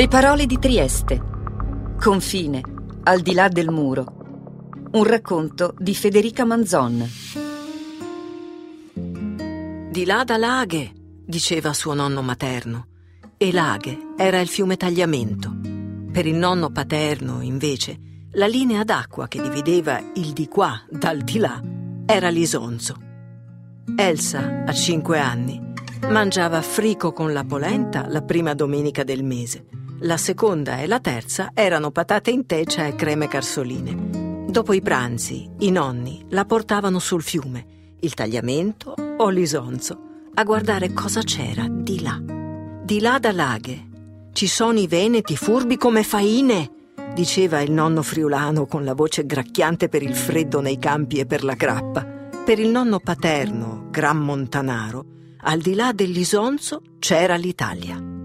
Le parole di Trieste. Confine, al di là del muro. Un racconto di Federica Manzon. Di là da Laghe, diceva suo nonno materno, e Laghe era il fiume Tagliamento. Per il nonno paterno, invece, la linea d'acqua che divideva il di qua dal di là era l'Isonzo. Elsa, a cinque anni, mangiava frico con la polenta la prima domenica del mese la seconda e la terza erano patate in tecia e creme carsoline. Dopo i pranzi, i nonni la portavano sul fiume, il tagliamento o l'isonzo, a guardare cosa c'era di là. Di là da laghe. Ci sono i veneti furbi come faine, diceva il nonno friulano con la voce gracchiante per il freddo nei campi e per la grappa. Per il nonno paterno, gran montanaro, al di là dell'isonzo c'era l'Italia.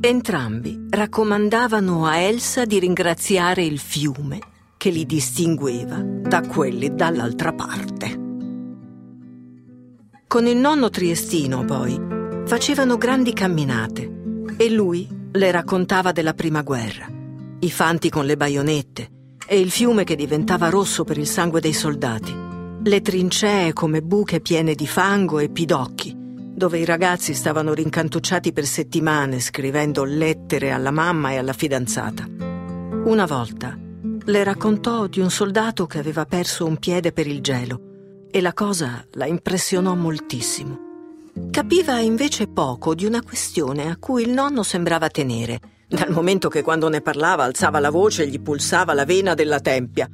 Entrambi raccomandavano a Elsa di ringraziare il fiume che li distingueva da quelli dall'altra parte. Con il nonno triestino, poi, facevano grandi camminate e lui le raccontava della prima guerra, i fanti con le baionette e il fiume che diventava rosso per il sangue dei soldati, le trincee come buche piene di fango e pidocchi, dove i ragazzi stavano rincantucciati per settimane scrivendo lettere alla mamma e alla fidanzata. Una volta le raccontò di un soldato che aveva perso un piede per il gelo e la cosa la impressionò moltissimo. Capiva invece poco di una questione a cui il nonno sembrava tenere, dal momento che quando ne parlava alzava la voce e gli pulsava la vena della tempia.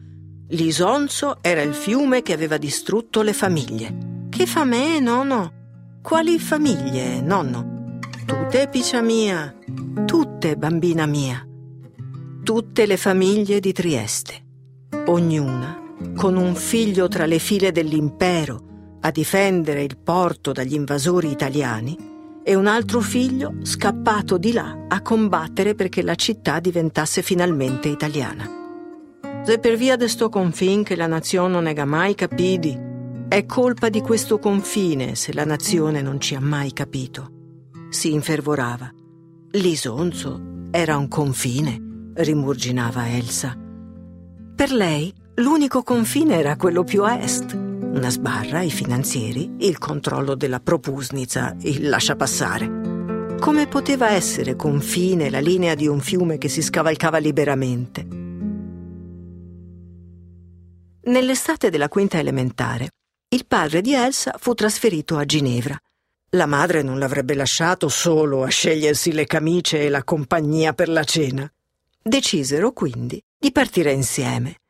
L'Isonzo era il fiume che aveva distrutto le famiglie. Che fa me, nonno? Quali famiglie, nonno? Tutte, piccia mia. Tutte, bambina mia. Tutte le famiglie di Trieste. Ognuna con un figlio tra le file dell'impero a difendere il porto dagli invasori italiani e un altro figlio scappato di là a combattere perché la città diventasse finalmente italiana. Se per via de sto confin che la nazione non ega mai capidi è colpa di questo confine se la nazione non ci ha mai capito. Si infervorava. L'Isonzo era un confine, rimurginava Elsa. Per lei l'unico confine era quello più a est. Una sbarra, i finanzieri, il controllo della propusnica, il lasciapassare. Come poteva essere confine la linea di un fiume che si scavalcava liberamente? Nell'estate della quinta elementare, il padre di Elsa fu trasferito a Ginevra. La madre non l'avrebbe lasciato solo a scegliersi le camicie e la compagnia per la cena. Decisero quindi di partire insieme.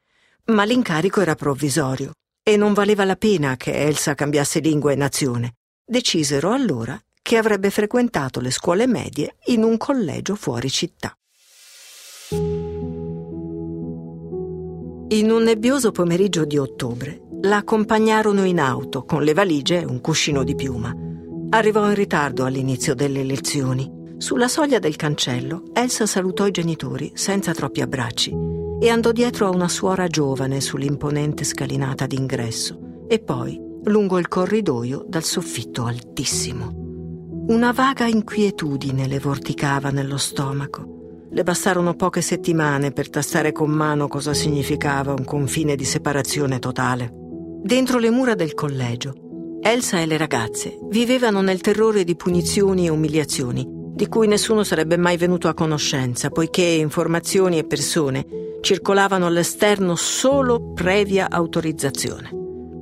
Ma l'incarico era provvisorio e non valeva la pena che Elsa cambiasse lingua e nazione. Decisero allora che avrebbe frequentato le scuole medie in un collegio fuori città. In un nebbioso pomeriggio di ottobre, la accompagnarono in auto con le valigie e un cuscino di piuma. Arrivò in ritardo all'inizio delle lezioni. Sulla soglia del cancello, Elsa salutò i genitori senza troppi abbracci e andò dietro a una suora giovane sull'imponente scalinata d'ingresso e poi lungo il corridoio dal soffitto altissimo. Una vaga inquietudine le vorticava nello stomaco. Le bastarono poche settimane per tastare con mano cosa significava un confine di separazione totale. Dentro le mura del collegio, Elsa e le ragazze vivevano nel terrore di punizioni e umiliazioni, di cui nessuno sarebbe mai venuto a conoscenza, poiché informazioni e persone circolavano all'esterno solo previa autorizzazione.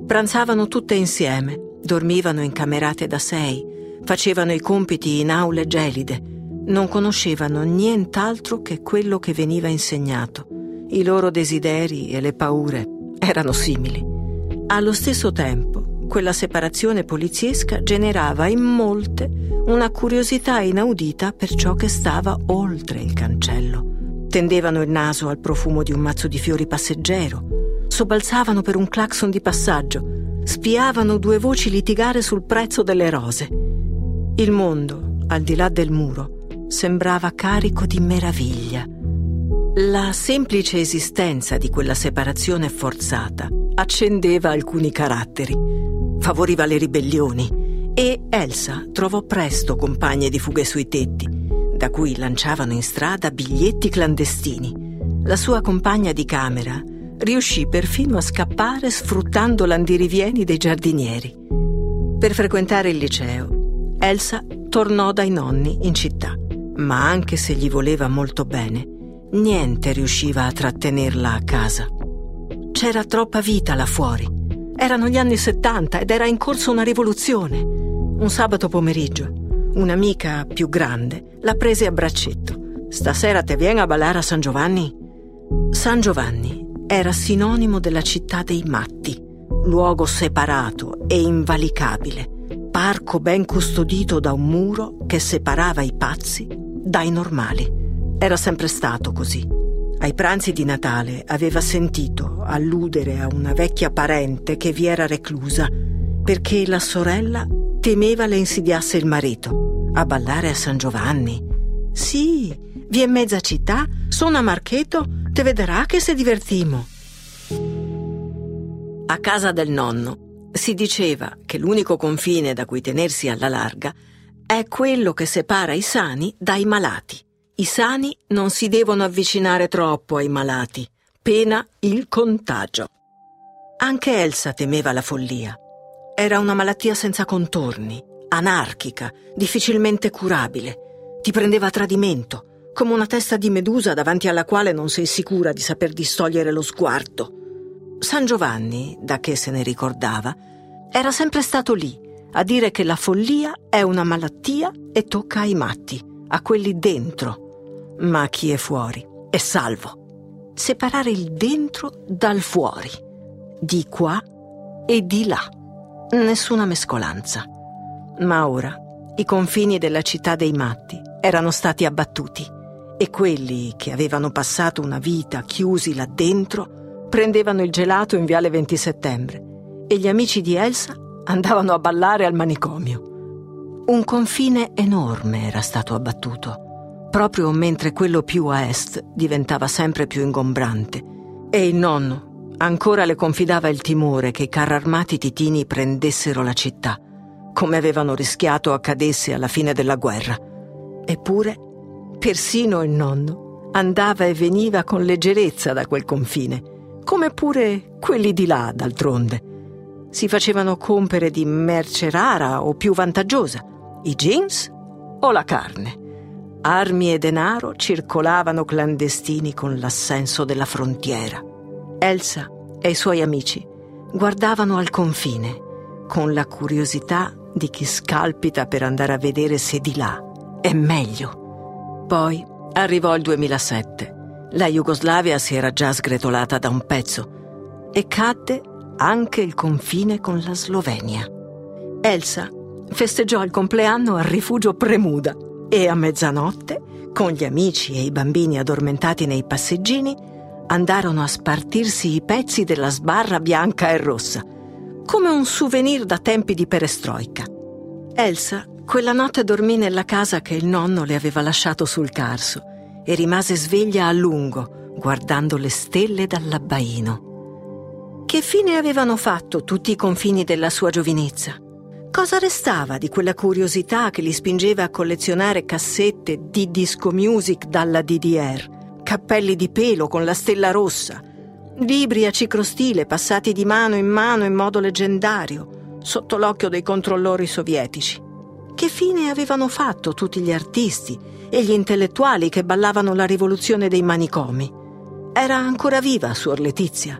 Pranzavano tutte insieme, dormivano incamerate da sei, facevano i compiti in aule gelide, non conoscevano nient'altro che quello che veniva insegnato I loro desideri e le paure erano simili. Allo stesso tempo, quella separazione poliziesca generava in molte una curiosità inaudita per ciò che stava oltre il cancello. Tendevano il naso al profumo di un mazzo di fiori passeggero, sobbalzavano per un clacson di passaggio, spiavano due voci litigare sul prezzo delle rose. Il mondo, al di là del muro, sembrava carico di meraviglia. La semplice esistenza di quella separazione forzata accendeva alcuni caratteri, favoriva le ribellioni e Elsa trovò presto compagne di fughe sui tetti, da cui lanciavano in strada biglietti clandestini. La sua compagna di camera riuscì perfino a scappare sfruttando l'andirivieni dei giardinieri. Per frequentare il liceo, Elsa tornò dai nonni in città, ma anche se gli voleva molto bene, niente riusciva a trattenerla a casa. C'era troppa vita là fuori. Erano gli anni 70 ed era in corso una rivoluzione. Un sabato pomeriggio, un'amica più grande la prese a braccetto. Stasera te vieni a ballare a San Giovanni? San Giovanni era sinonimo della città dei matti, luogo separato e invalicabile, parco ben custodito da un muro che separava i pazzi dai normali. Era sempre stato così. Ai pranzi di Natale aveva sentito alludere a una vecchia parente che vi era reclusa perché la sorella temeva le insidiasse il marito. A ballare a San Giovanni. Sì, vi è mezza città, sono a Marcheto, te vedrà che se divertimo. A casa del nonno si diceva che l'unico confine da cui tenersi alla larga è quello che separa i sani dai malati. I sani non si devono avvicinare troppo ai malati, pena il contagio. Anche Elsa temeva la follia. Era una malattia senza contorni, anarchica, difficilmente curabile. Ti prendeva a tradimento, come una testa di medusa davanti alla quale non sei sicura di saper distogliere lo sguardo. San Giovanni, da che se ne ricordava, era sempre stato lì a dire che la follia è una malattia e tocca ai matti, a quelli dentro ma chi è fuori è salvo. Separare il dentro dal fuori, di qua e di là. Nessuna mescolanza. Ma ora i confini della città dei matti erano stati abbattuti e quelli che avevano passato una vita chiusi là dentro prendevano il gelato in viale 20 settembre e gli amici di Elsa andavano a ballare al manicomio. Un confine enorme era stato abbattuto proprio mentre quello più a est diventava sempre più ingombrante. E il nonno ancora le confidava il timore che i carri armati titini prendessero la città, come avevano rischiato accadesse alla fine della guerra. Eppure, persino il nonno andava e veniva con leggerezza da quel confine, come pure quelli di là, d'altronde. Si facevano compere di merce rara o più vantaggiosa, i jeans o la carne. Armi e denaro circolavano clandestini con l'assenso della frontiera. Elsa e i suoi amici guardavano al confine con la curiosità di chi scalpita per andare a vedere se di là è meglio. Poi arrivò il 2007. La Jugoslavia si era già sgretolata da un pezzo e cadde anche il confine con la Slovenia. Elsa festeggiò il compleanno al rifugio Premuda e a mezzanotte, con gli amici e i bambini addormentati nei passeggini, andarono a spartirsi i pezzi della sbarra bianca e rossa, come un souvenir da tempi di perestroica. Elsa quella notte dormì nella casa che il nonno le aveva lasciato sul carso e rimase sveglia a lungo, guardando le stelle dall'abbaino. Che fine avevano fatto tutti i confini della sua giovinezza? Cosa restava di quella curiosità che li spingeva a collezionare cassette di disco music dalla DDR, cappelli di pelo con la stella rossa, libri a cicrostile passati di mano in mano in modo leggendario, sotto l'occhio dei controllori sovietici? Che fine avevano fatto tutti gli artisti e gli intellettuali che ballavano la rivoluzione dei manicomi? Era ancora viva Suor Letizia.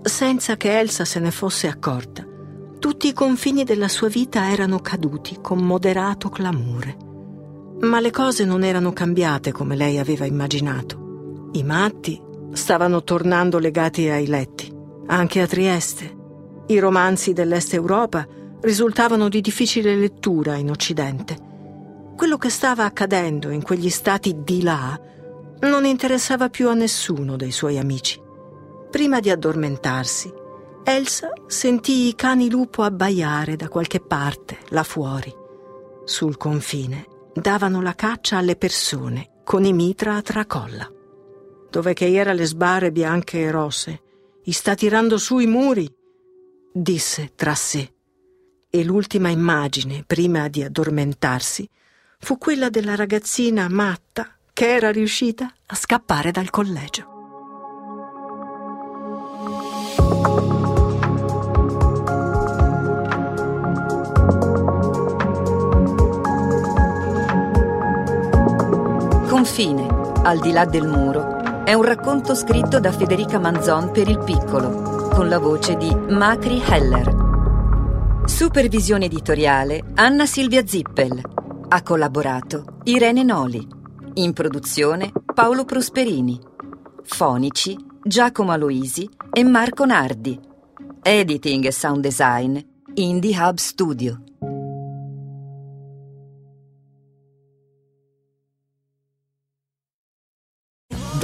Senza che Elsa se ne fosse accorta, tutti i confini della sua vita erano caduti con moderato clamore. Ma le cose non erano cambiate come lei aveva immaginato. I matti stavano tornando legati ai letti, anche a Trieste. I romanzi dell'Est Europa risultavano di difficile lettura in Occidente. Quello che stava accadendo in quegli stati di là non interessava più a nessuno dei suoi amici. Prima di addormentarsi, Elsa sentì i cani lupo abbaiare da qualche parte, là fuori. Sul confine davano la caccia alle persone con i mitra a tracolla. Dove che era le sbarre bianche e rosse, i sta tirando su i muri, disse tra sé. E l'ultima immagine, prima di addormentarsi, fu quella della ragazzina matta che era riuscita a scappare dal collegio. Confine, al di là del muro, è un racconto scritto da Federica Manzon per il piccolo, con la voce di Macri Heller. Supervisione editoriale Anna Silvia Zippel. Ha collaborato Irene Noli. In produzione Paolo Prosperini. Fonici Giacomo Aloisi e Marco Nardi. Editing e sound design Indie Hub Studio.